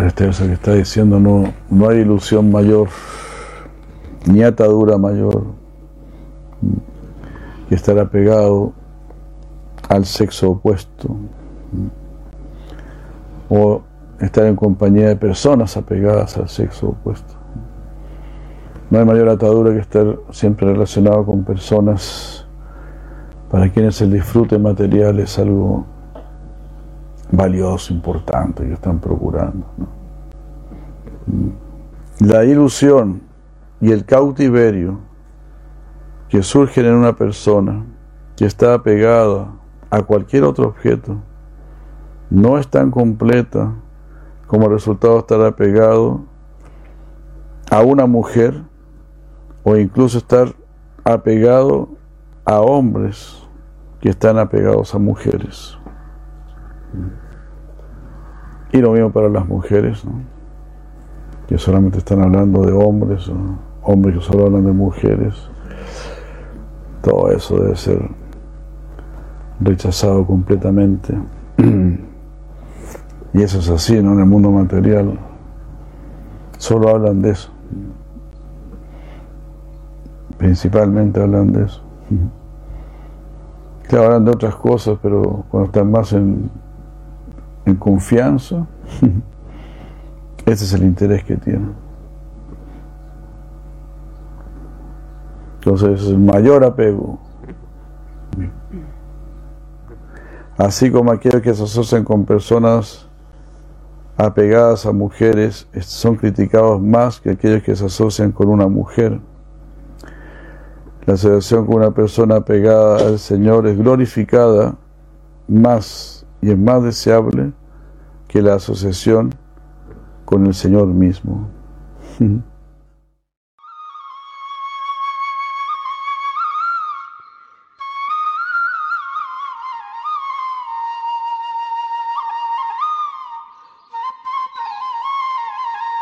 Que está diciendo, no, no hay ilusión mayor, ni atadura mayor que estar apegado al sexo opuesto o estar en compañía de personas apegadas al sexo opuesto. No hay mayor atadura que estar siempre relacionado con personas para quienes el disfrute material es algo valioso, importante, que están procurando. La ilusión y el cautiverio que surgen en una persona que está apegada a cualquier otro objeto no es tan completa como resultado estar apegado a una mujer o incluso estar apegado a hombres que están apegados a mujeres. Y lo mismo para las mujeres, que solamente están hablando de hombres, hombres que solo hablan de mujeres. Todo eso debe ser rechazado completamente. y eso es así, ¿no? En el mundo material solo hablan de eso. Principalmente hablan de eso. Claro, hablan de otras cosas, pero cuando están más en, en confianza, ese es el interés que tienen. Entonces es el mayor apego. Así como aquellos que se asocian con personas apegadas a mujeres son criticados más que aquellos que se asocian con una mujer. La asociación con una persona apegada al Señor es glorificada más y es más deseable que la asociación con el Señor mismo.